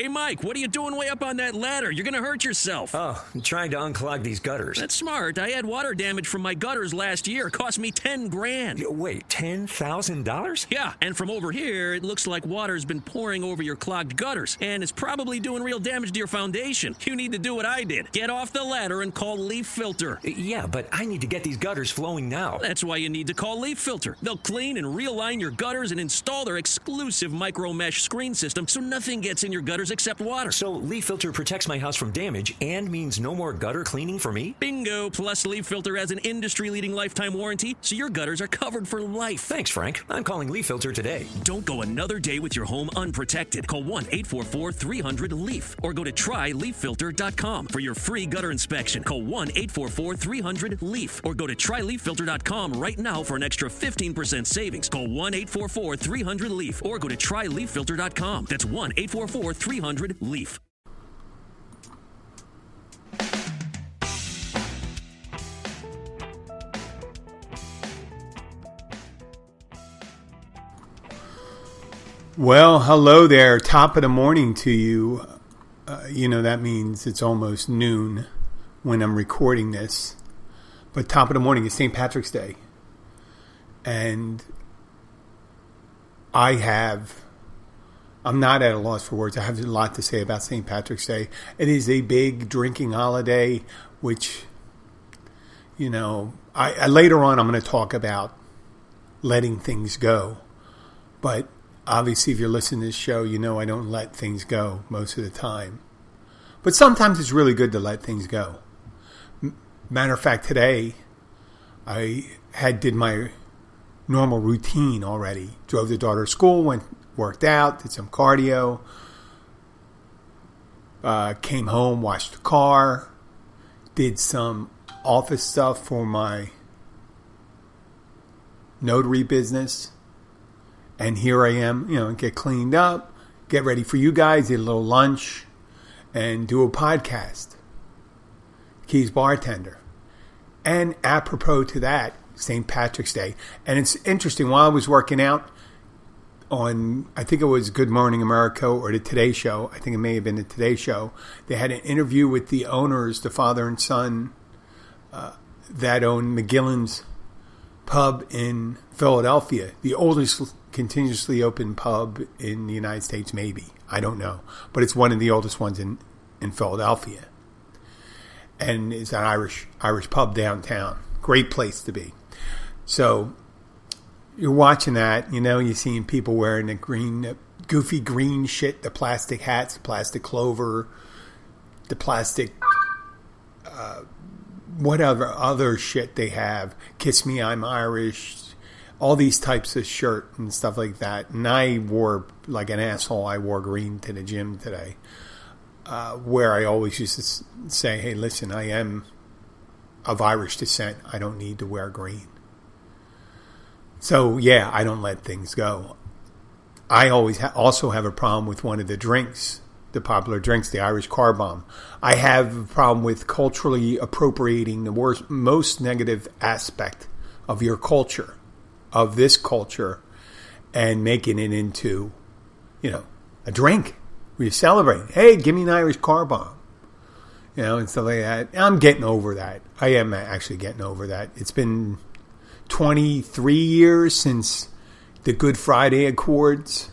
Hey, Mike, what are you doing way up on that ladder? You're going to hurt yourself. Oh, I'm trying to unclog these gutters. That's smart. I had water damage from my gutters last year. It cost me 10 grand. Wait, $10,000? Yeah, and from over here, it looks like water's been pouring over your clogged gutters, and it's probably doing real damage to your foundation. You need to do what I did get off the ladder and call Leaf Filter. Uh, yeah, but I need to get these gutters flowing now. That's why you need to call Leaf Filter. They'll clean and realign your gutters and install their exclusive micro mesh screen system so nothing gets in your gutters except water. So Leaf Filter protects my house from damage and means no more gutter cleaning for me? Bingo! Plus, Leaf Filter has an industry leading lifetime warranty, so your gutters are covered for life. Thanks, Frank. I'm calling Leaf Filter today. Don't go another day with your home unprotected. Call 1 844 300 LEAF or go to tryleaffilter.com for your free gutter inspection. Call 1 844 300 LEAF or go to tryleaffilter.com right now for an extra 15% savings. Call 1 844 300 LEAF or go to tryleaffilter.com. That's 1 844 300 LEAF. Well, hello there. Top of the morning to you. Uh, you know, that means it's almost noon when I'm recording this. But top of the morning is St. Patrick's Day. And I have, I'm not at a loss for words. I have a lot to say about St. Patrick's Day. It is a big drinking holiday, which, you know, I, I later on I'm going to talk about letting things go. But obviously, if you're listening to this show, you know I don't let things go most of the time. But sometimes it's really good to let things go. Matter of fact, today I had did my normal routine already. Drove the daughter to school, went worked out, did some cardio, uh, came home, washed the car, did some office stuff for my notary business and here I am, you know, get cleaned up, get ready for you guys, eat a little lunch, and do a podcast. Keys Bartender. And apropos to that, St. Patrick's Day. And it's interesting, while I was working out on, I think it was Good Morning America or the Today Show, I think it may have been the Today Show, they had an interview with the owners, the father and son, uh, that own McGillin's pub in Philadelphia, the oldest continuously open pub in the United States, maybe. I don't know. But it's one of the oldest ones in, in Philadelphia. And it's an Irish Irish pub downtown. Great place to be. So you're watching that, you know, you're seeing people wearing the green, the goofy green shit, the plastic hats, the plastic clover, the plastic uh, whatever other shit they have. Kiss Me, I'm Irish. All these types of shirt and stuff like that. And I wore, like an asshole, I wore green to the gym today. Uh, where I always used to say, hey, listen, I am of Irish descent. I don't need to wear green. So, yeah, I don't let things go. I always ha- also have a problem with one of the drinks the popular drinks, the Irish car bomb. I have a problem with culturally appropriating the worst, most negative aspect of your culture, of this culture, and making it into, you know, a drink We celebrate. Hey, give me an Irish car bomb. You know, and stuff like that. I'm getting over that. I am actually getting over that. It's been 23 years since the Good Friday Accords.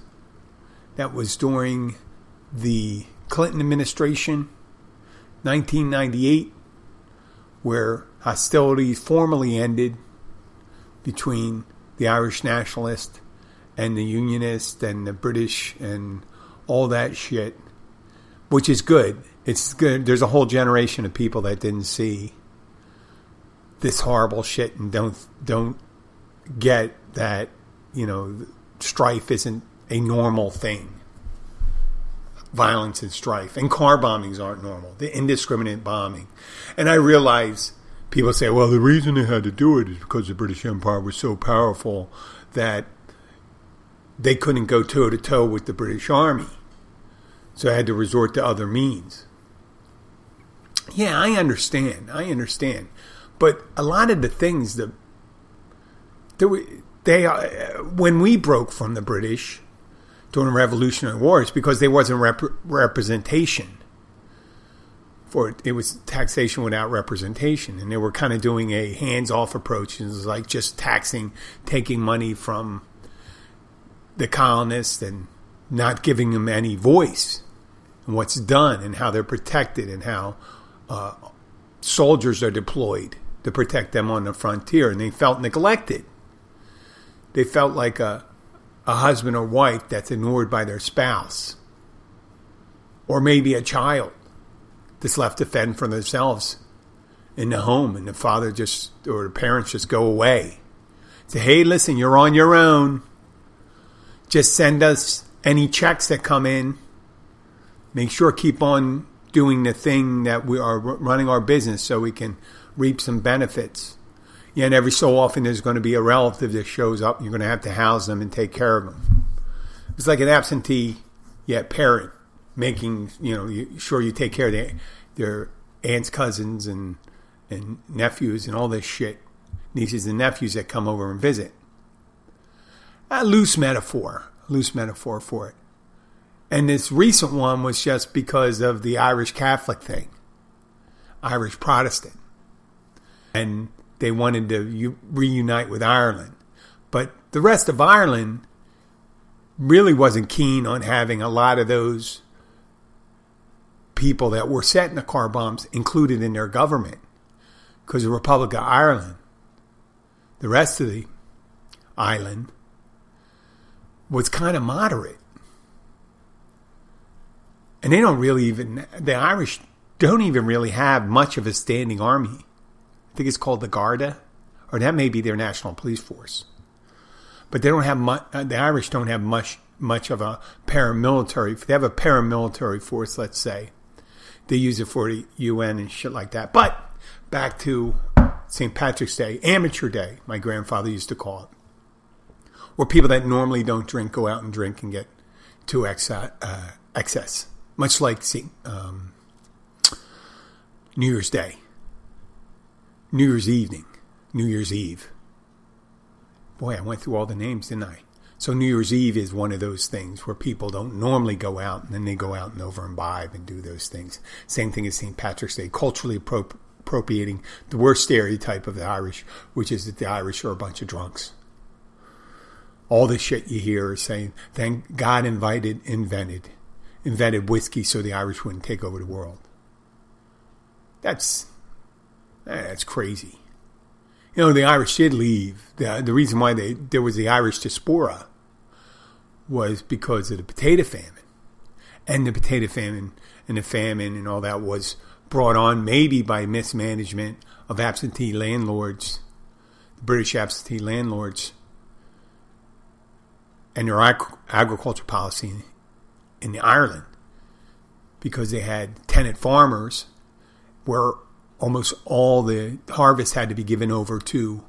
That was during the Clinton administration, 1998, where hostilities formally ended between the Irish nationalists and the Unionists and the British and all that shit, which is good. It's good. There's a whole generation of people that didn't see this horrible shit and don't don't get that you know strife isn't a normal thing violence and strife. And car bombings aren't normal, the indiscriminate bombing. And I realize people say, well, the reason they had to do it is because the British Empire was so powerful that they couldn't go toe to toe with the British Army. So I had to resort to other means. Yeah, I understand. I understand. But a lot of the things that, that we, they, uh, when we broke from the British, during the Revolutionary Wars because there wasn't rep- representation for it. It was taxation without representation, and they were kind of doing a hands-off approach. It was like just taxing, taking money from the colonists and not giving them any voice and what's done and how they're protected and how uh, soldiers are deployed to protect them on the frontier, and they felt neglected. They felt like a a husband or wife that's ignored by their spouse, or maybe a child that's left to fend for themselves in the home, and the father just or the parents just go away. Say, hey, listen, you're on your own. Just send us any checks that come in. Make sure keep on doing the thing that we are running our business so we can reap some benefits. And every so often there's going to be a relative that shows up. You're going to have to house them and take care of them. It's like an absentee yet parent making you know sure you take care of their, their aunts, cousins, and and nephews and all this shit, nieces and nephews that come over and visit. A loose metaphor, loose metaphor for it. And this recent one was just because of the Irish Catholic thing, Irish Protestant. And they wanted to reunite with Ireland. But the rest of Ireland really wasn't keen on having a lot of those people that were setting the car bombs included in their government. Because the Republic of Ireland, the rest of the island, was kind of moderate. And they don't really even, the Irish don't even really have much of a standing army. Think it's called the Garda, or that may be their national police force. But they don't have much, the Irish don't have much, much of a paramilitary, they have a paramilitary force, let's say, they use it for the UN and shit like that. But back to St. Patrick's Day, amateur day, my grandfather used to call it where people that normally don't drink go out and drink and get to uh, excess, much like um, New Year's Day, New Year's evening, New Year's Eve. Boy, I went through all the names, didn't I? So New Year's Eve is one of those things where people don't normally go out and then they go out and over imbibe and do those things. Same thing as St. Patrick's Day, culturally appropriating the worst stereotype of the Irish, which is that the Irish are a bunch of drunks all the shit you hear is saying, thank God invited, invented, invented whiskey so the Irish wouldn't take over the world. That's, that's crazy. You know, the Irish did leave. The, the reason why they, there was the Irish diaspora was because of the potato famine. And the potato famine and the famine and all that was brought on maybe by mismanagement of absentee landlords, the British absentee landlords and their ag- agriculture policy in, in Ireland because they had tenant farmers where almost all the harvest had to be given over to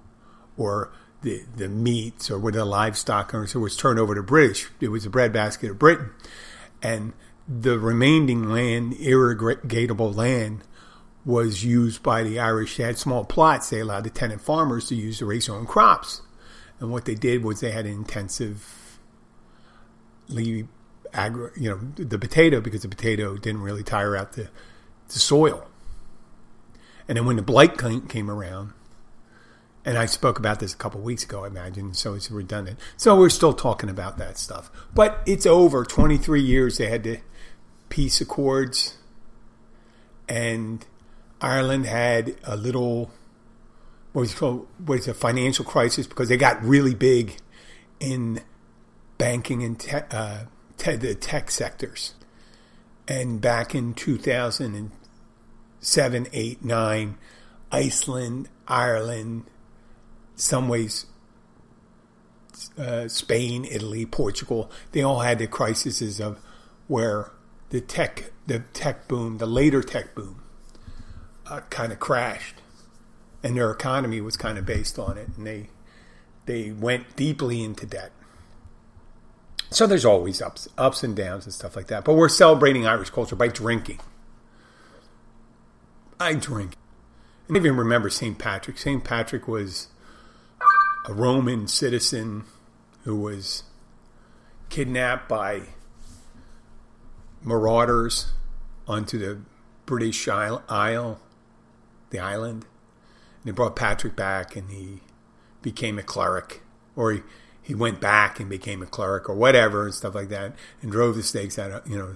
or the, the meats or with the livestock or so was turned over to British. It was the breadbasket of Britain. And the remaining land, irrigatable land, was used by the Irish. They had small plots. They allowed the tenant farmers to use to raise their own crops. And what they did was they had an intensive agri, you know, the potato because the potato didn't really tire out the, the soil. And then when the blight came around, and I spoke about this a couple weeks ago, I imagine, so it's redundant. So we're still talking about that stuff. But it's over. 23 years they had the peace accords, and Ireland had a little, what was called, what is a financial crisis because they got really big in banking and te- uh, te- the tech sectors. And back in 2007, 8, 9, Iceland, Ireland, some ways uh, Spain, Italy, Portugal, they all had the crises of where the tech, the tech boom, the later tech boom, uh, kind of crashed, and their economy was kind of based on it, and they they went deeply into debt. So there's always ups, ups and downs and stuff like that. But we're celebrating Irish culture by drinking. I drink. I even remember St. Patrick. St. Patrick was a Roman citizen who was kidnapped by marauders onto the British Isle, the island. And they brought Patrick back and he became a cleric. Or he, he went back and became a cleric or whatever and stuff like that and drove the snakes out of, you know.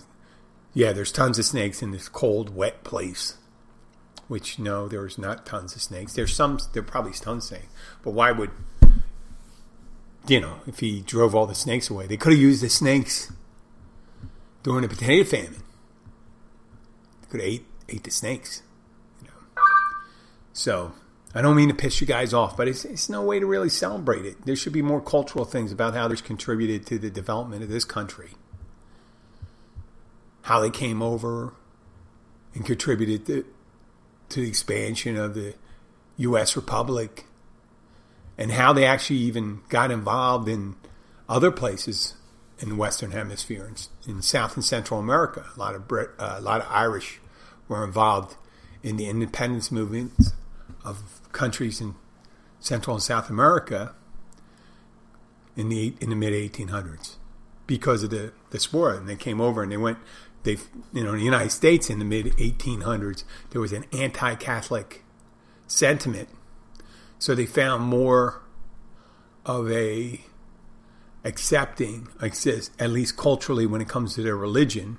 Yeah, there's tons of snakes in this cold, wet place. Which, no, there's not tons of snakes. There's some, there probably tons of snakes. But why would, you know, if he drove all the snakes away? They could have used the snakes during the potato famine. They could have ate, ate the snakes. You know. So, I don't mean to piss you guys off, but it's, it's no way to really celebrate it. There should be more cultural things about how there's contributed to the development of this country. How they came over and contributed to, to the expansion of the U.S. Republic and how they actually even got involved in other places in the Western Hemisphere, in, in South and Central America. A lot of Brit, uh, a lot of Irish were involved in the independence movements of countries in Central and South America in the in the mid 1800s because of the this war, and they came over and they went. They, you know, in the United States in the mid 1800s, there was an anti-Catholic sentiment, so they found more of a accepting, at least culturally, when it comes to their religion.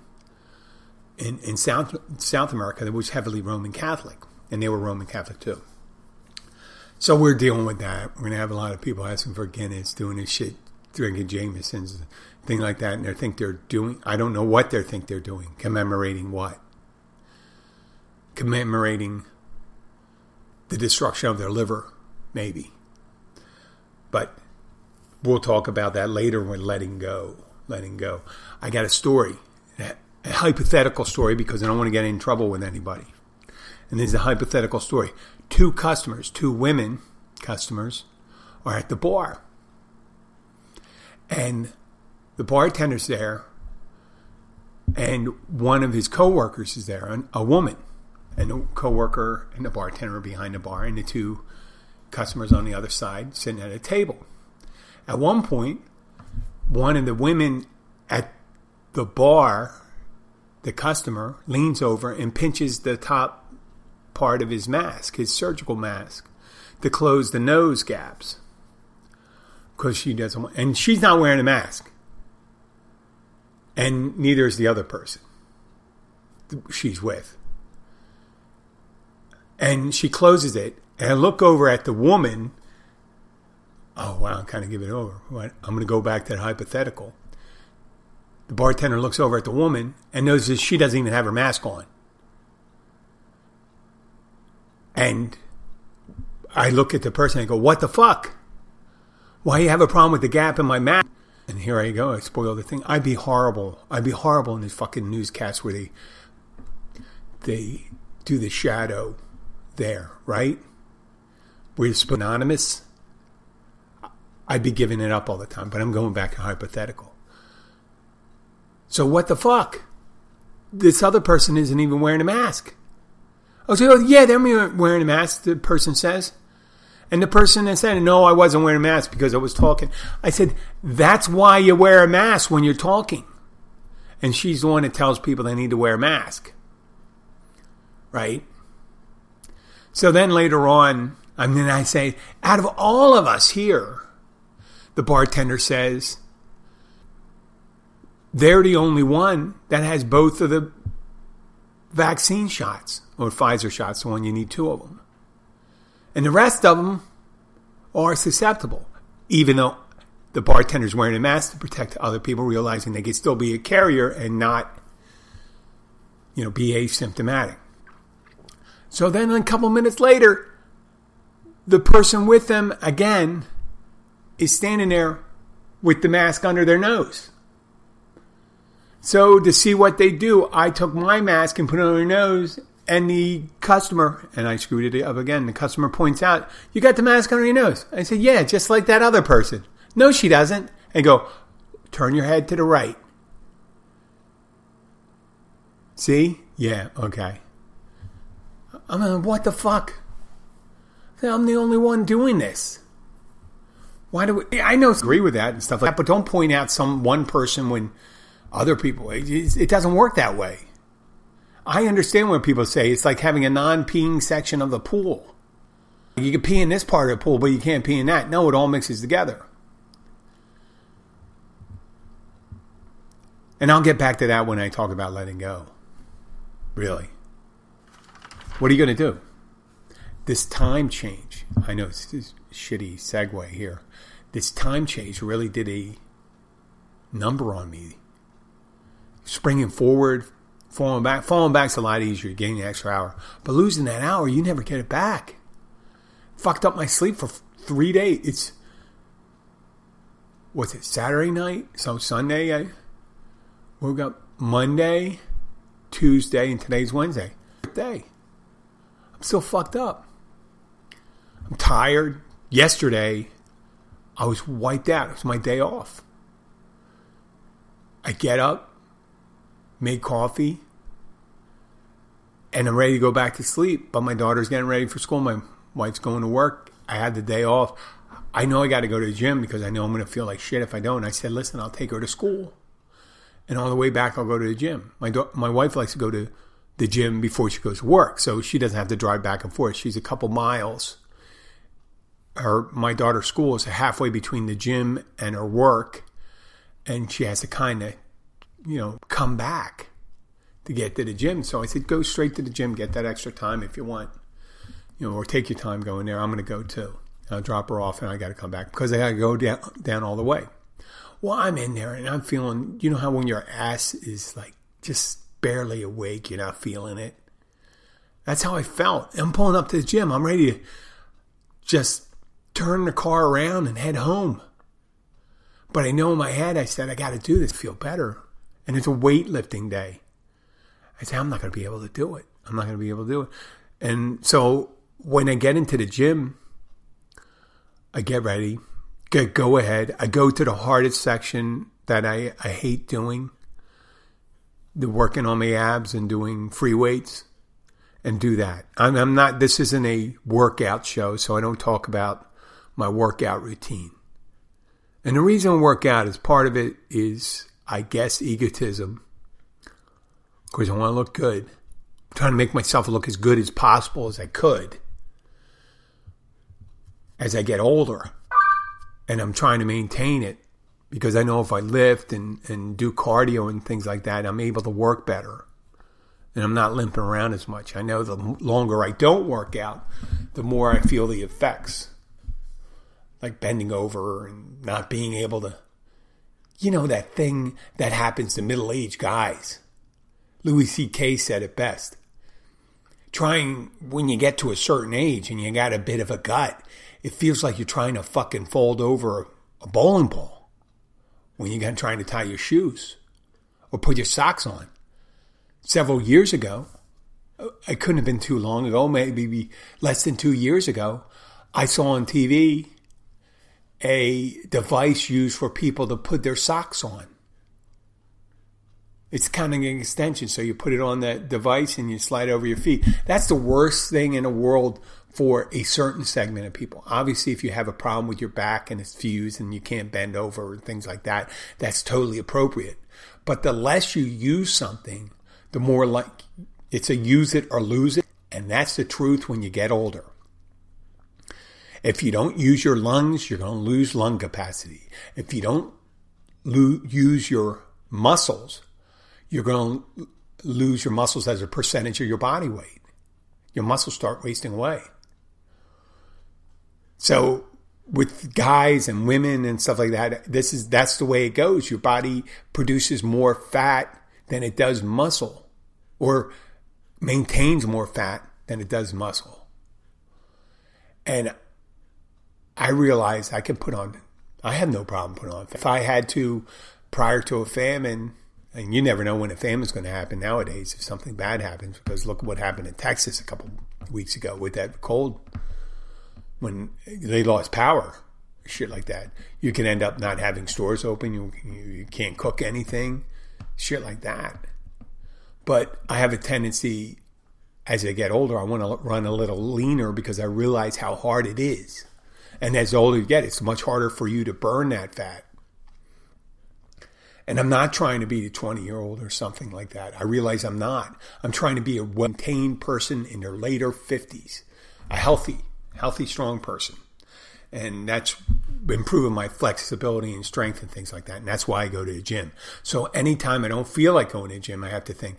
In, in South South America, that was heavily Roman Catholic, and they were Roman Catholic too. So we're dealing with that. We're going to have a lot of people asking for Guinness, doing this shit, drinking Jameson's, thing like that, and they think they're doing. I don't know what they think they're doing. Commemorating what? Commemorating the destruction of their liver, maybe. But we'll talk about that later when letting go. Letting go. I got a story, a hypothetical story, because I don't want to get in trouble with anybody. And this is a hypothetical story. Two customers, two women customers, are at the bar. And the bartender's there, and one of his coworkers is there, a woman. And the coworker and the bartender are behind the bar, and the two customers on the other side sitting at a table. At one point, one of the women at the bar, the customer, leans over and pinches the top part of his mask, his surgical mask, to close the nose gaps. Because she doesn't want, and she's not wearing a mask. And neither is the other person she's with. And she closes it, and I look over at the woman. Oh, wow, I'm kind of giving it over. I'm going to go back to that hypothetical. The bartender looks over at the woman and notices she doesn't even have her mask on. And I look at the person and go, What the fuck? Why do you have a problem with the gap in my mask? And here I go, I spoil the thing. I'd be horrible. I'd be horrible in these fucking newscasts where they they do the shadow there, right? Where it's anonymous. I'd be giving it up all the time, but I'm going back to hypothetical. So what the fuck? This other person isn't even wearing a mask. Oh, yeah, they're wearing a mask, the person says. And the person that said, no, I wasn't wearing a mask because I was talking. I said, that's why you wear a mask when you're talking. And she's the one that tells people they need to wear a mask. Right? So then later on, I mean, I say, out of all of us here, the bartender says, they're the only one that has both of the vaccine shots or Pfizer shots, the one you need two of them. And the rest of them are susceptible, even though the bartender's wearing a mask to protect other people, realizing they could still be a carrier and not, you know, be asymptomatic. So then a couple minutes later, the person with them again is standing there with the mask under their nose. So to see what they do, I took my mask and put it on their nose and the customer, and I screwed it up again, the customer points out, You got the mask under your nose. I said, Yeah, just like that other person. No, she doesn't. And go, Turn your head to the right. See? Yeah, okay. I'm like, What the fuck? I'm the only one doing this. Why do we, I know agree with that and stuff like that, but don't point out some one person when other people. It, it doesn't work that way. I understand when people say it's like having a non-peeing section of the pool. You can pee in this part of the pool, but you can't pee in that. No, it all mixes together. And I'll get back to that when I talk about letting go. Really. What are you going to do? This time change, I know it's a shitty segue here. This time change really did a number on me. Springing forward, falling back. Falling back's a lot easier, gaining an extra hour. But losing that hour, you never get it back. Fucked up my sleep for three days. It's, what's it, Saturday night? So Sunday, I woke up Monday, Tuesday, and today's Wednesday. Day. I'm still fucked up. I'm tired. Yesterday, I was wiped out. It was my day off. I get up, make coffee, and I'm ready to go back to sleep. But my daughter's getting ready for school. My wife's going to work. I had the day off. I know I got to go to the gym because I know I'm going to feel like shit if I don't. I said, listen, I'll take her to school. And on the way back, I'll go to the gym. My, do- my wife likes to go to the gym before she goes to work. So she doesn't have to drive back and forth. She's a couple miles. Her, my daughter's school is halfway between the gym and her work. And she has to kind of, you know, come back to get to the gym. So I said, go straight to the gym, get that extra time if you want, you know, or take your time going there. I'm going to go too. I'll drop her off and I got to come back because I got to go down, down all the way. Well, I'm in there and I'm feeling, you know how when your ass is like just barely awake, you're not feeling it. That's how I felt. I'm pulling up to the gym. I'm ready to just turn the car around and head home. But I know in my head, I said, I got to do this, feel better. And it's a weightlifting day. I say, I'm not going to be able to do it. I'm not going to be able to do it. And so when I get into the gym, I get ready, get go ahead. I go to the hardest section that I, I hate doing, the working on my abs and doing free weights and do that. I'm, I'm not, this isn't a workout show, so I don't talk about my workout routine. And the reason I work out is part of it is, I guess, egotism. Because I want to look good. I'm trying to make myself look as good as possible as I could as I get older. And I'm trying to maintain it because I know if I lift and, and do cardio and things like that, I'm able to work better. And I'm not limping around as much. I know the longer I don't work out, the more I feel the effects. Like bending over and not being able to, you know, that thing that happens to middle aged guys. Louis C.K. said it best. Trying, when you get to a certain age and you got a bit of a gut, it feels like you're trying to fucking fold over a bowling ball when you're trying to tie your shoes or put your socks on. Several years ago, it couldn't have been too long ago, maybe less than two years ago, I saw on TV a device used for people to put their socks on. It's kind of an extension. So you put it on that device and you slide over your feet. That's the worst thing in the world for a certain segment of people. Obviously, if you have a problem with your back and it's fused and you can't bend over and things like that, that's totally appropriate. But the less you use something, the more like it's a use it or lose it. And that's the truth when you get older. If you don't use your lungs, you're going to lose lung capacity. If you don't lo- use your muscles, you're going to lose your muscles as a percentage of your body weight. Your muscles start wasting away. So with guys and women and stuff like that, this is that's the way it goes. Your body produces more fat than it does muscle, or maintains more fat than it does muscle. And I realized I can put on. I have no problem putting on. If I had to, prior to a famine, and you never know when a famine is going to happen nowadays if something bad happens because look what happened in Texas a couple weeks ago with that cold when they lost power shit like that. You can end up not having stores open you, you can't cook anything shit like that. But I have a tendency as I get older I want to run a little leaner because I realize how hard it is. And as older you get, it's much harder for you to burn that fat. And I'm not trying to be a 20 year old or something like that. I realize I'm not. I'm trying to be a well maintained person in their later 50s, a healthy, healthy, strong person. And that's improving my flexibility and strength and things like that. And that's why I go to the gym. So anytime I don't feel like going to the gym, I have to think,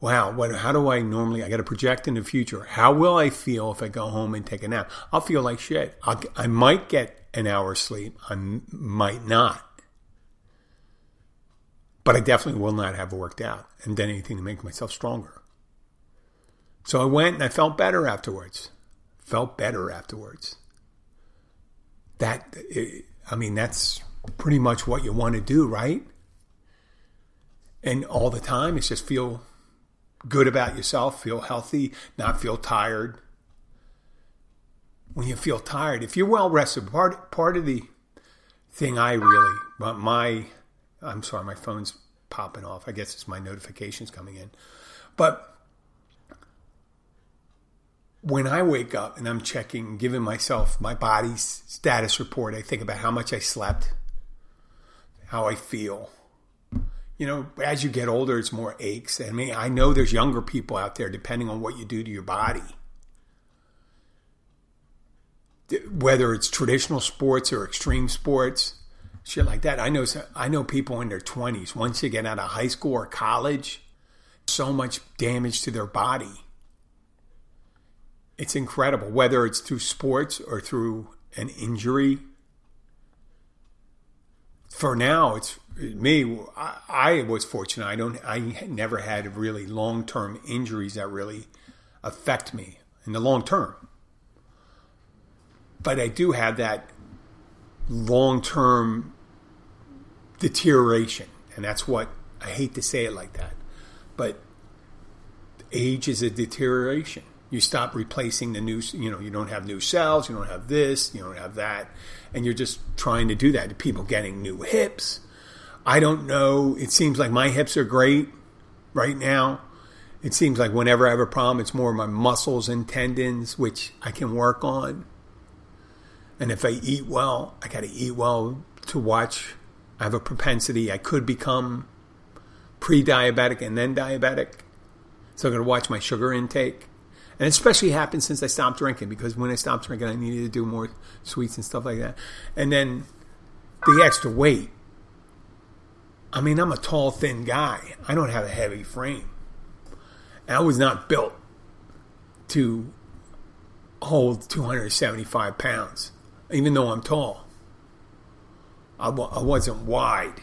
wow, what, how do I normally, I got to project in the future. How will I feel if I go home and take a nap? I'll feel like shit. I'll, I might get an hour's sleep. I might not. But I definitely will not have worked out and done anything to make myself stronger. So I went and I felt better afterwards. Felt better afterwards. That, I mean, that's pretty much what you want to do, right? And all the time, it's just feel good about yourself, feel healthy, not feel tired. When you feel tired, if you're well rested, part part of the thing I really about my I'm sorry, my phone's popping off. I guess it's my notifications coming in. But when I wake up and I'm checking, giving myself my body's status report, I think about how much I slept, how I feel. You know, as you get older, it's more aches. I mean, I know there's younger people out there, depending on what you do to your body. Whether it's traditional sports or extreme sports, shit like that. I know I know people in their 20s once they get out of high school or college, so much damage to their body. It's incredible whether it's through sports or through an injury. For now, it's me. I, I was fortunate. I don't. I never had really long term injuries that really affect me in the long term. But I do have that long term deterioration. And that's what I hate to say it like that. But age is a deterioration. You stop replacing the new, you know, you don't have new cells, you don't have this, you don't have that. And you're just trying to do that. People getting new hips. I don't know. It seems like my hips are great right now. It seems like whenever I have a problem, it's more my muscles and tendons, which I can work on. And if I eat well, I got to eat well to watch. I have a propensity. I could become pre diabetic and then diabetic. So I'm going to watch my sugar intake. And especially happened since I stopped drinking because when I stopped drinking, I needed to do more sweets and stuff like that. And then the extra weight. I mean, I'm a tall, thin guy. I don't have a heavy frame. And I was not built to hold 275 pounds, even though I'm tall. I w- I wasn't wide.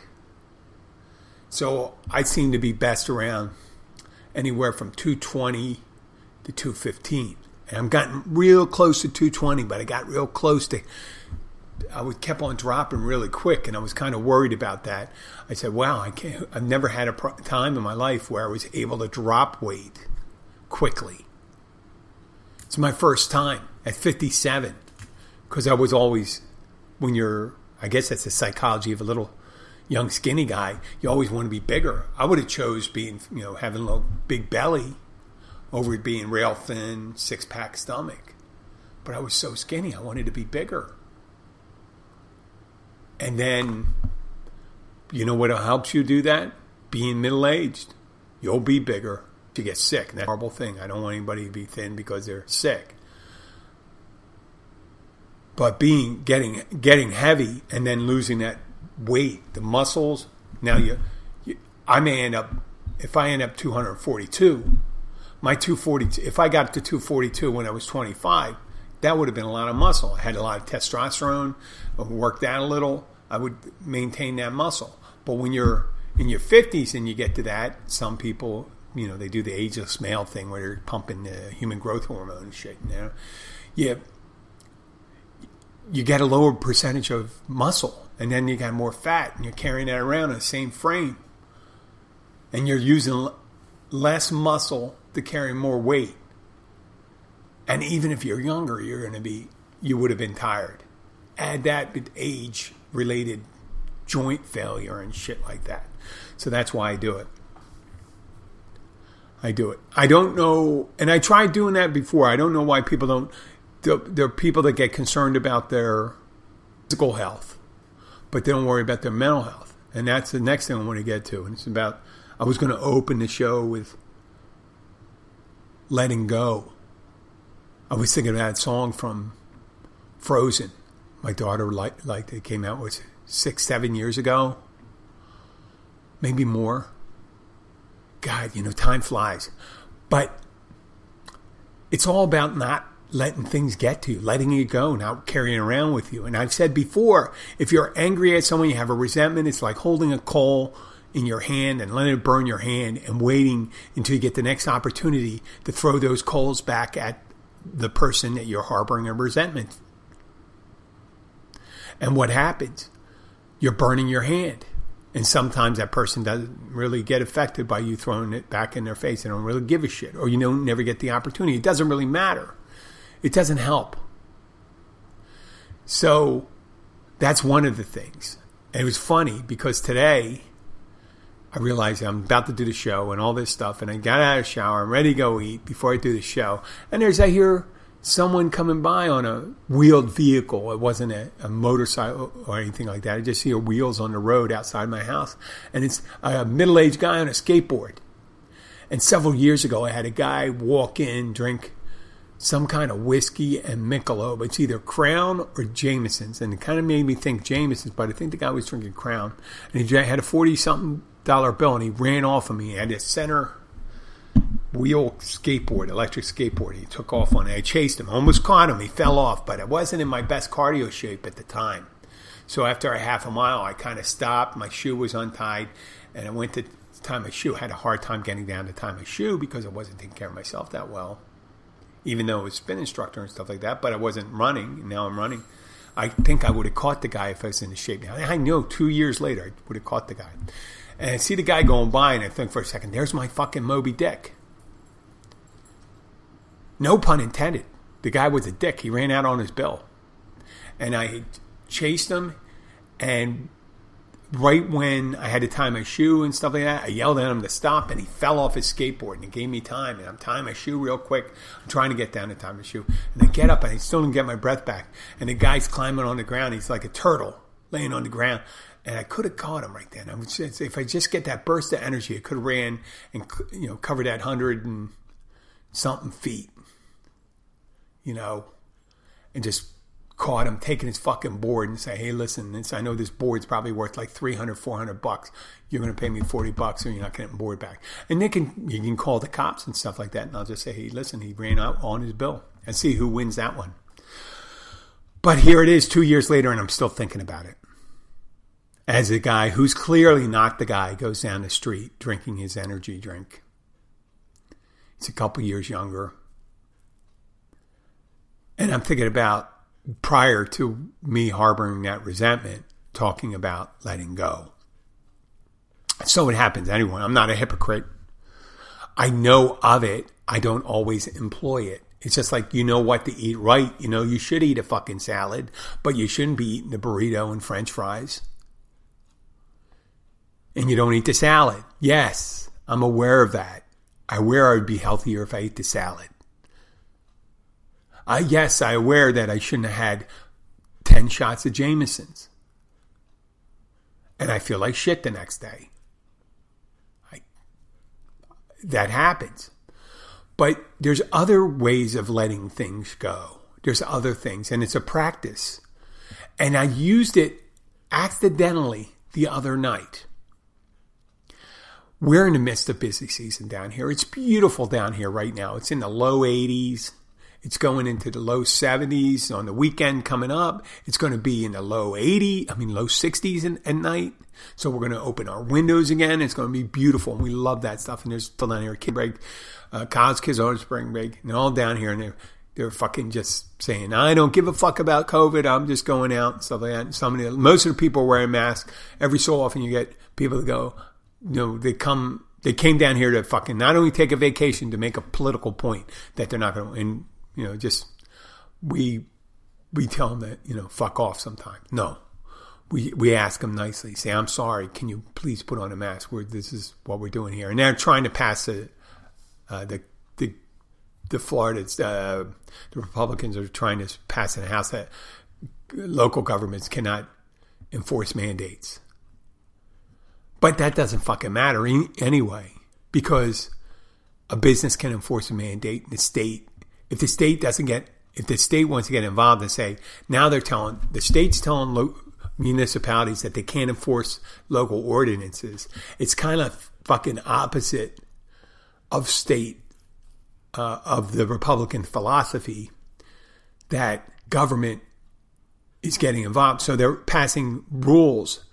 So I seem to be best around anywhere from 220 to 215. And I'm gotten real close to 220, but I got real close to. I was kept on dropping really quick, and I was kind of worried about that. I said, "Wow, I can't. I've never had a pro- time in my life where I was able to drop weight quickly. It's my first time at 57, because I was always, when you're, I guess that's the psychology of a little young skinny guy. You always want to be bigger. I would have chose being, you know, having a little big belly over being rail thin, six pack stomach. But I was so skinny, I wanted to be bigger. And then, you know what helps you do that? Being middle aged. You'll be bigger to get sick. That's a horrible thing. I don't want anybody to be thin because they're sick. But being getting getting heavy and then losing that weight, the muscles. Now you, you I may end up if I end up 242 my 242 if i got to 242 when i was 25 that would have been a lot of muscle i had a lot of testosterone I worked out a little i would maintain that muscle but when you're in your 50s and you get to that some people you know they do the ageless male thing where they're pumping the human growth hormone and shit you know you you get a lower percentage of muscle and then you got more fat and you're carrying that around in the same frame and you're using less muscle to carry more weight. And even if you're younger, you're going to be, you would have been tired. Add that age related joint failure and shit like that. So that's why I do it. I do it. I don't know, and I tried doing that before. I don't know why people don't there, are people that get concerned about their physical health, but they don't worry about their mental health. And that's the next thing I want to get to. And it's about, I was going to open the show with letting go. I was thinking of that song from Frozen. My daughter liked, liked it. came out was six, seven years ago, maybe more. God, you know, time flies, but it's all about not letting things get to you, letting it go, not carrying around with you. And I've said before, if you're angry at someone, you have a resentment, it's like holding a coal in your hand and letting it burn your hand and waiting until you get the next opportunity to throw those coals back at the person that you're harboring a resentment. And what happens? You're burning your hand. And sometimes that person doesn't really get affected by you throwing it back in their face. They don't really give a shit. Or you don't never get the opportunity. It doesn't really matter. It doesn't help. So that's one of the things. And it was funny because today I realized I'm about to do the show and all this stuff, and I got out of the shower. I'm ready to go eat before I do the show. And there's I hear someone coming by on a wheeled vehicle. It wasn't a, a motorcycle or anything like that. I just see wheels on the road outside my house, and it's a middle-aged guy on a skateboard. And several years ago, I had a guy walk in, drink some kind of whiskey and Michelob. It's either Crown or Jameson's, and it kind of made me think Jameson's, but I think the guy was drinking Crown. And he had a forty-something dollar bill, and he ran off of me. He had a center wheel skateboard, electric skateboard. He took off on it. I chased him, almost caught him. He fell off, but I wasn't in my best cardio shape at the time. So after a half a mile, I kind of stopped. My shoe was untied, and I went to tie my shoe. I had a hard time getting down to tie my shoe because I wasn't taking care of myself that well even though it was spin instructor and stuff like that, but I wasn't running. And now I'm running. I think I would have caught the guy if I was in the shape. Now, I know two years later I would have caught the guy. And I see the guy going by, and I think for a second, there's my fucking Moby Dick. No pun intended. The guy was a dick. He ran out on his bill. And I chased him, and right when I had to tie my shoe and stuff like that, I yelled at him to stop, and he fell off his skateboard, and it gave me time, and I'm tying my shoe real quick. I'm trying to get down to tie my shoe, and I get up, and I still don't get my breath back, and the guy's climbing on the ground. He's like a turtle laying on the ground, and I could have caught him right then. I would say if I just get that burst of energy, I could have ran and you know covered that hundred and something feet, you know, and just caught him taking his fucking board and say, hey, listen, this, I know this board's probably worth like 300, 400 bucks. You're going to pay me 40 bucks or you're not getting board back. And they can, you can call the cops and stuff like that. And I'll just say, hey, listen, he ran out on his bill and see who wins that one. But here it is two years later and I'm still thinking about it. As a guy who's clearly not the guy goes down the street drinking his energy drink. He's a couple years younger. And I'm thinking about prior to me harboring that resentment, talking about letting go. So it happens anyway. I'm not a hypocrite. I know of it. I don't always employ it. It's just like you know what to eat right. You know, you should eat a fucking salad, but you shouldn't be eating the burrito and french fries. And you don't eat the salad. Yes, I'm aware of that. I aware I would be healthier if I ate the salad. I yes, I aware that I shouldn't have had 10 shots of Jameson's. And I feel like shit the next day. I, that happens. But there's other ways of letting things go. There's other things, and it's a practice. And I used it accidentally the other night. We're in the midst of busy season down here. It's beautiful down here right now. It's in the low 80s. It's going into the low 70s on the weekend coming up. It's going to be in the low 80, I mean low 60s in, at night. So we're going to open our windows again. It's going to be beautiful, and we love that stuff. And there's still down here kid break, uh, college kids on spring break, and all down here, and they're they're fucking just saying, I don't give a fuck about COVID. I'm just going out and stuff like that. And some of the, most of the people are wearing masks. Every so often, you get people that go, you know, they come they came down here to fucking not only take a vacation to make a political point that they're not going to, and you know, just we we tell them that you know, fuck off. Sometimes, no. We we ask them nicely. Say, I'm sorry. Can you please put on a mask? Where this is what we're doing here, and they're trying to pass the uh, the the the Florida, uh, the Republicans are trying to pass in the House that local governments cannot enforce mandates. But that doesn't fucking matter anyway, because a business can enforce a mandate in the state. If the state doesn't get, if the state wants to get involved and say, now they're telling, the state's telling lo- municipalities that they can't enforce local ordinances, it's kind of fucking opposite of state, uh, of the Republican philosophy that government is getting involved. So they're passing rules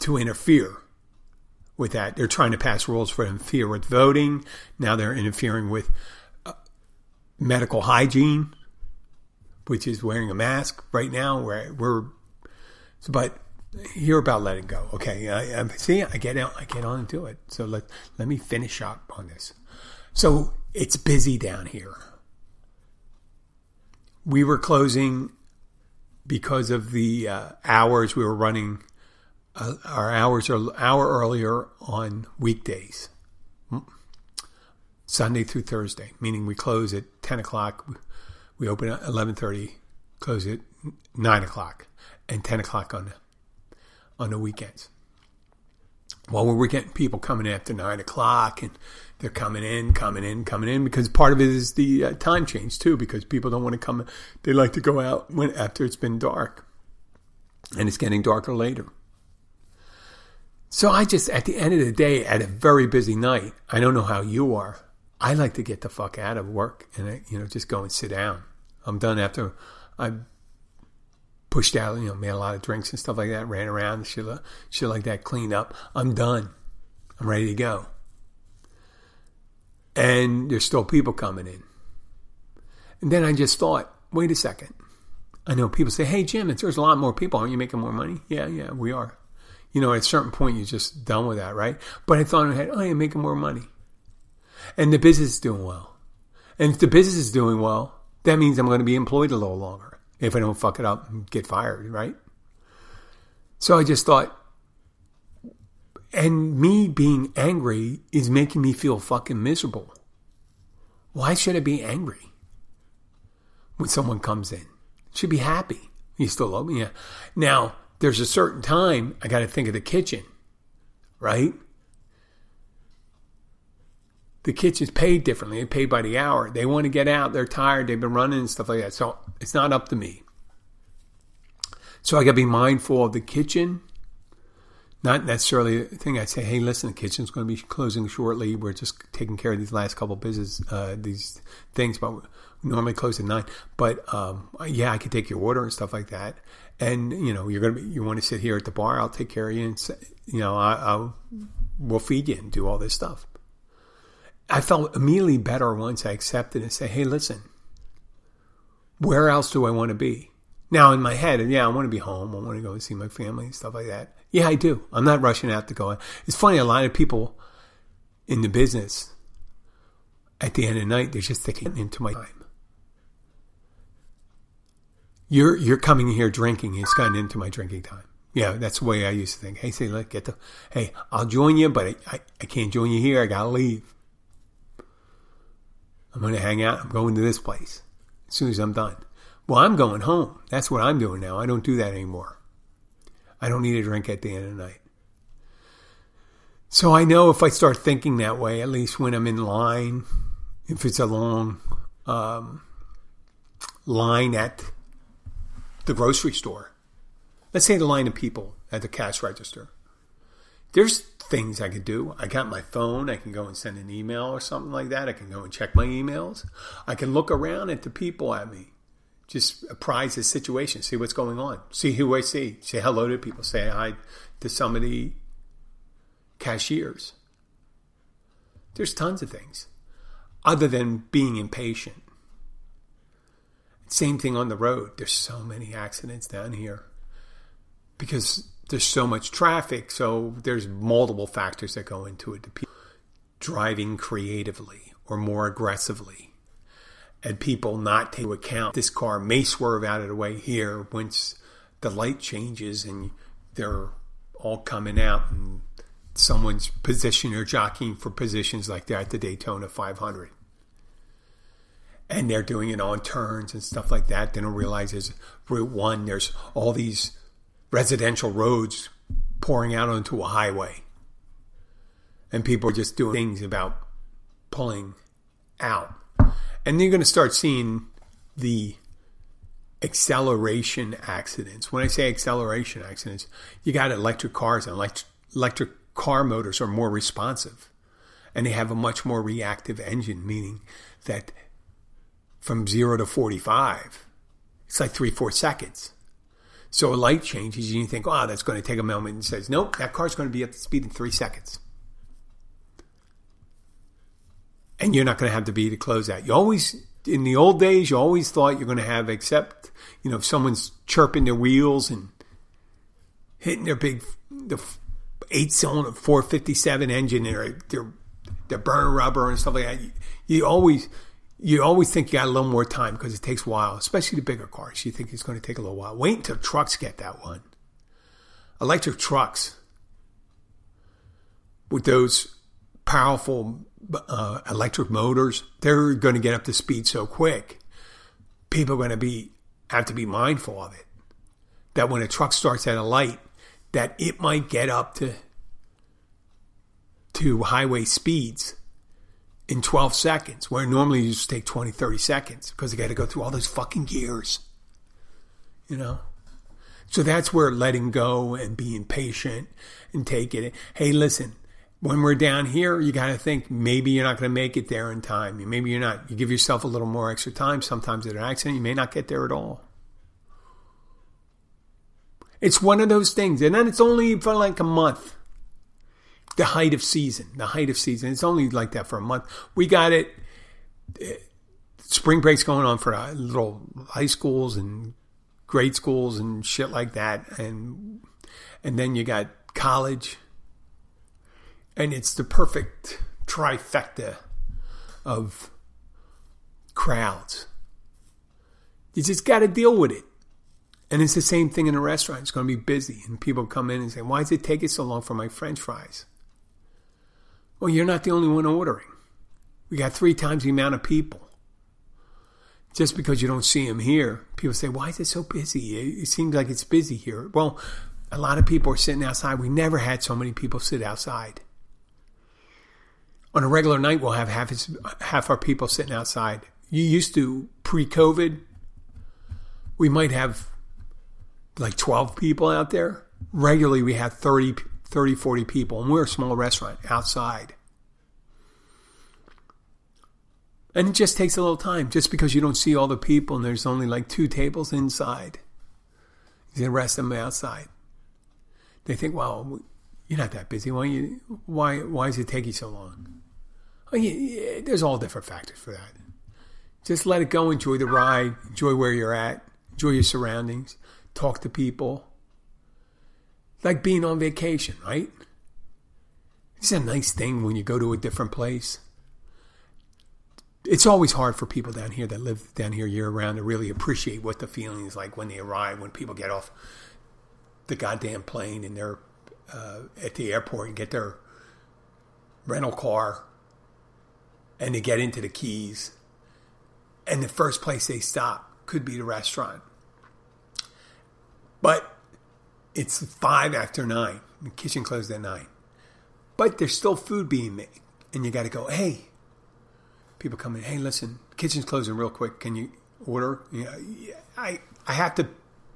to interfere with that. They're trying to pass rules for interfere with voting. Now they're interfering with medical hygiene, which is wearing a mask right now. Where we're, but you're about letting go. Okay, I, I, see, I get out, I get on into it. So let let me finish up on this. So it's busy down here. We were closing because of the uh, hours we were running uh, our hours are hour earlier on weekdays, Sunday through Thursday, meaning we close at ten o'clock. We open at eleven thirty, close at nine o'clock, and ten o'clock on the, on the weekends. Well, we're getting people coming after nine o'clock, and they're coming in, coming in, coming in because part of it is the uh, time change too. Because people don't want to come; they like to go out when after it's been dark, and it's getting darker later. So I just, at the end of the day, at a very busy night, I don't know how you are. I like to get the fuck out of work and, you know, just go and sit down. I'm done after I pushed out, you know, made a lot of drinks and stuff like that, ran around, shit, shit like that, cleaned up. I'm done. I'm ready to go. And there's still people coming in. And then I just thought, wait a second. I know people say, hey, Jim, it's, there's a lot more people. Aren't you making more money? Yeah, yeah, we are you know, at a certain point, you're just done with that, right? But I thought in my head, oh, you're making more money. And the business is doing well. And if the business is doing well, that means I'm going to be employed a little longer if I don't fuck it up and get fired, right? So I just thought, and me being angry is making me feel fucking miserable. Why should I be angry when someone comes in? Should be happy. You still love me? Yeah. Now, there's a certain time I got to think of the kitchen, right? The kitchen's paid differently. They pay by the hour. They want to get out. They're tired. They've been running and stuff like that. So it's not up to me. So I got to be mindful of the kitchen. Not necessarily a thing I'd say, hey, listen, the kitchen's going to be closing shortly. We're just taking care of these last couple business, uh, these things, but we normally close at nine. But um, yeah, I could take your order and stuff like that and you know you're gonna be, you want to sit here at the bar i'll take care of you and you know I, i'll we'll feed you and do all this stuff i felt immediately better once i accepted and say hey listen where else do i want to be now in my head yeah i want to be home i want to go and see my family and stuff like that yeah i do i'm not rushing out to go it's funny a lot of people in the business at the end of the night they're just thinking into my time you're you're coming here drinking. He's gotten into my drinking time. Yeah, that's the way I used to think. Hey, say, let get the. Hey, I'll join you, but I, I, I can't join you here. I gotta leave. I'm gonna hang out. I'm going to this place as soon as I'm done. Well, I'm going home. That's what I'm doing now. I don't do that anymore. I don't need a drink at the end of the night. So I know if I start thinking that way, at least when I'm in line, if it's a long um, line at the grocery store. Let's say the line of people at the cash register. There's things I could do. I got my phone. I can go and send an email or something like that. I can go and check my emails. I can look around at the people at me. Just apprise the situation, see what's going on, see who I see, say hello to people, say hi to some of the cashiers. There's tons of things other than being impatient. Same thing on the road. There's so many accidents down here because there's so much traffic. So there's multiple factors that go into it. People driving creatively or more aggressively, and people not take into account this car may swerve out of the way here once the light changes and they're all coming out and someone's position or jockeying for positions like that at the Daytona 500 and they're doing it on turns and stuff like that. They don't realize there's Route 1, there's all these residential roads pouring out onto a highway. And people are just doing things about pulling out. And then you're going to start seeing the acceleration accidents. When I say acceleration accidents, you got electric cars and electric, electric car motors are more responsive and they have a much more reactive engine, meaning that from zero to 45, it's like three, four seconds. So a light changes, and you think, oh, that's going to take a moment, and says, nope, that car's going to be at the speed in three seconds. And you're not going to have to be to close that. You always, in the old days, you always thought you're going to have, except, you know, if someone's chirping their wheels and hitting their big, the eight cylinder 457 engine, they're, they're, they're burning rubber and stuff like that. You, you always, you always think you got a little more time because it takes a while, especially the bigger cars. You think it's going to take a little while. Wait until trucks get that one. Electric trucks with those powerful uh, electric motors, they're going to get up to speed so quick. People are going to be have to be mindful of it. That when a truck starts at a light, that it might get up to to highway speeds in 12 seconds, where normally you just take 20, 30 seconds because you got to go through all those fucking gears. You know? So that's where letting go and being patient and taking it. Hey, listen, when we're down here, you got to think maybe you're not going to make it there in time. Maybe you're not. You give yourself a little more extra time. Sometimes at an accident, you may not get there at all. It's one of those things. And then it's only for like a month the height of season. The height of season. It's only like that for a month. We got it. Spring break's going on for uh, little high schools and grade schools and shit like that, and and then you got college, and it's the perfect trifecta of crowds. You just got to deal with it. And it's the same thing in a restaurant. It's going to be busy, and people come in and say, "Why does it take so long for my French fries?" Well, you're not the only one ordering. We got three times the amount of people. Just because you don't see them here, people say, why is it so busy? It seems like it's busy here. Well, a lot of people are sitting outside. We never had so many people sit outside. On a regular night, we'll have half, half our people sitting outside. You used to, pre COVID, we might have like 12 people out there. Regularly, we have 30, 30, 40 people, and we're a small restaurant outside. And it just takes a little time just because you don't see all the people and there's only like two tables inside. The rest of them outside. They think, well, you're not that busy. Why, you, why, why does it taking so long? Oh, yeah, there's all different factors for that. Just let it go. Enjoy the ride. Enjoy where you're at. Enjoy your surroundings. Talk to people like being on vacation, right? It's a nice thing when you go to a different place. It's always hard for people down here that live down here year round to really appreciate what the feeling is like when they arrive, when people get off the goddamn plane and they're uh, at the airport and get their rental car and they get into the Keys. And the first place they stop could be the restaurant. But it's five after nine. The kitchen closed at nine. But there's still food being made. And you got to go, hey, people come in, hey, listen, kitchen's closing real quick. Can you order? I, I have to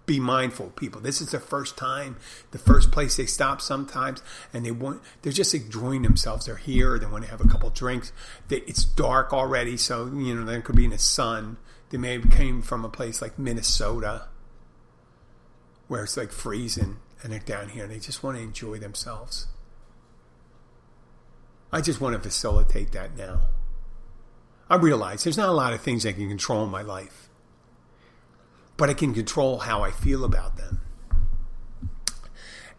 be mindful, people. This is the first time, the first place they stop sometimes, and they want, they're just enjoying themselves. They're here, they want to have a couple drinks. They, it's dark already, so, you know, they could be in the sun. They may have came from a place like Minnesota where it's like freezing and they're down here and they just want to enjoy themselves. I just want to facilitate that now. I realize there's not a lot of things I can control in my life, but I can control how I feel about them.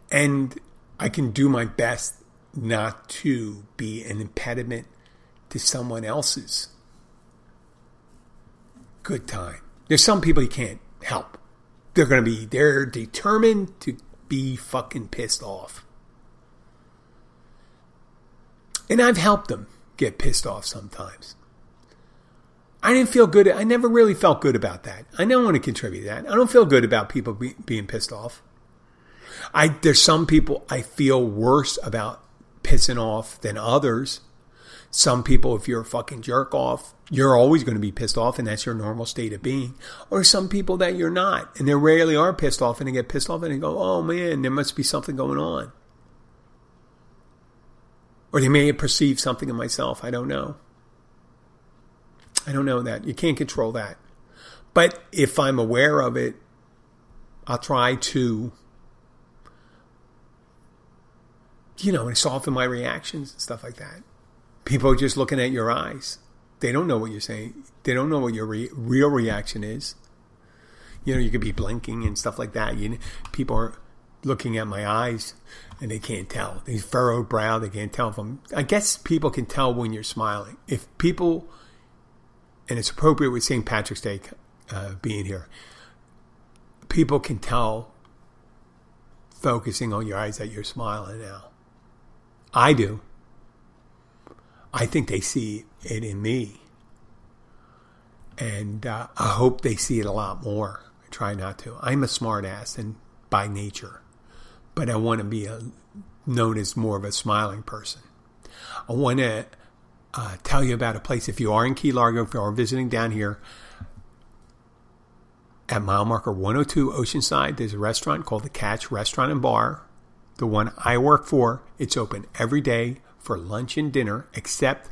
And I can do my best not to be an impediment to someone else's good time. There's some people you can't help they're going to be they're determined to be fucking pissed off. And I've helped them get pissed off sometimes. I didn't feel good. I never really felt good about that. I don't want to contribute to that. I don't feel good about people be, being pissed off. I there's some people I feel worse about pissing off than others. Some people, if you're a fucking jerk off, you're always going to be pissed off, and that's your normal state of being. Or some people that you're not, and they rarely are pissed off, and they get pissed off, and they go, "Oh man, there must be something going on." Or they may have perceived something in myself. I don't know. I don't know that. You can't control that. But if I'm aware of it, I'll try to, you know, soften my reactions and stuff like that. People are just looking at your eyes. They don't know what you're saying. They don't know what your re- real reaction is. You know, you could be blinking and stuff like that. You, people are looking at my eyes and they can't tell. These furrowed brow, they can't tell I'm. I guess people can tell when you're smiling. If people, and it's appropriate with St. Patrick's Day uh, being here, people can tell focusing on your eyes that you're smiling now. I do. I think they see it in me. And uh, I hope they see it a lot more. I try not to. I'm a smartass and by nature, but I want to be a, known as more of a smiling person. I want to uh, tell you about a place. If you are in Key Largo, if you are visiting down here at mile marker 102 Oceanside, there's a restaurant called the Catch Restaurant and Bar. The one I work for, it's open every day for lunch and dinner, except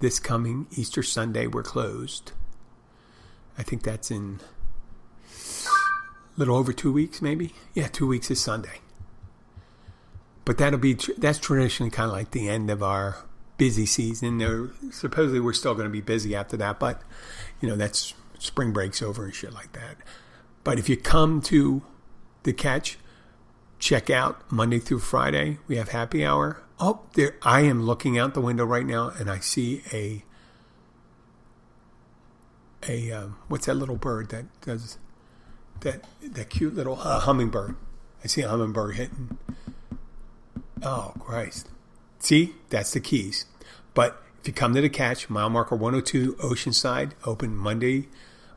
this coming Easter Sunday, we're closed. I think that's in a little over two weeks, maybe. Yeah, two weeks is Sunday. But that'll be that's traditionally kind of like the end of our busy season. There, supposedly we're still going to be busy after that, but you know that's spring breaks over and shit like that. But if you come to the catch, check out Monday through Friday. We have happy hour. Oh, there! I am looking out the window right now, and I see a a um, what's that little bird that does that that cute little uh, hummingbird? I see a hummingbird hitting. Oh Christ! See, that's the keys. But if you come to the catch, mile marker 102 Oceanside, open Monday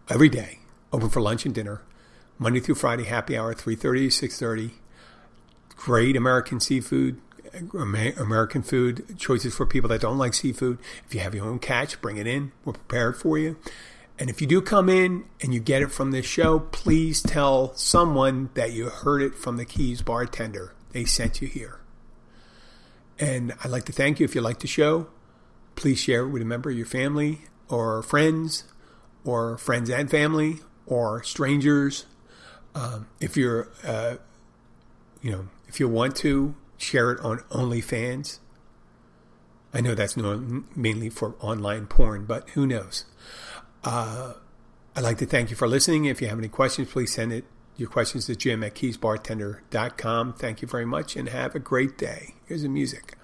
every day, open for lunch and dinner, Monday through Friday, happy hour 3:30 to 6:30. Great American seafood, American food choices for people that don't like seafood. If you have your own catch, bring it in. We're prepared for you. And if you do come in and you get it from this show, please tell someone that you heard it from the Keys bartender. They sent you here. And I'd like to thank you if you like the show. Please share it with a member of your family or friends or friends and family or strangers. Um, if you're, uh, you know, if you want to, share it on OnlyFans. I know that's mainly for online porn, but who knows? Uh, I'd like to thank you for listening. If you have any questions, please send it your questions to jim at keysbartender.com. Thank you very much and have a great day. Here's the music.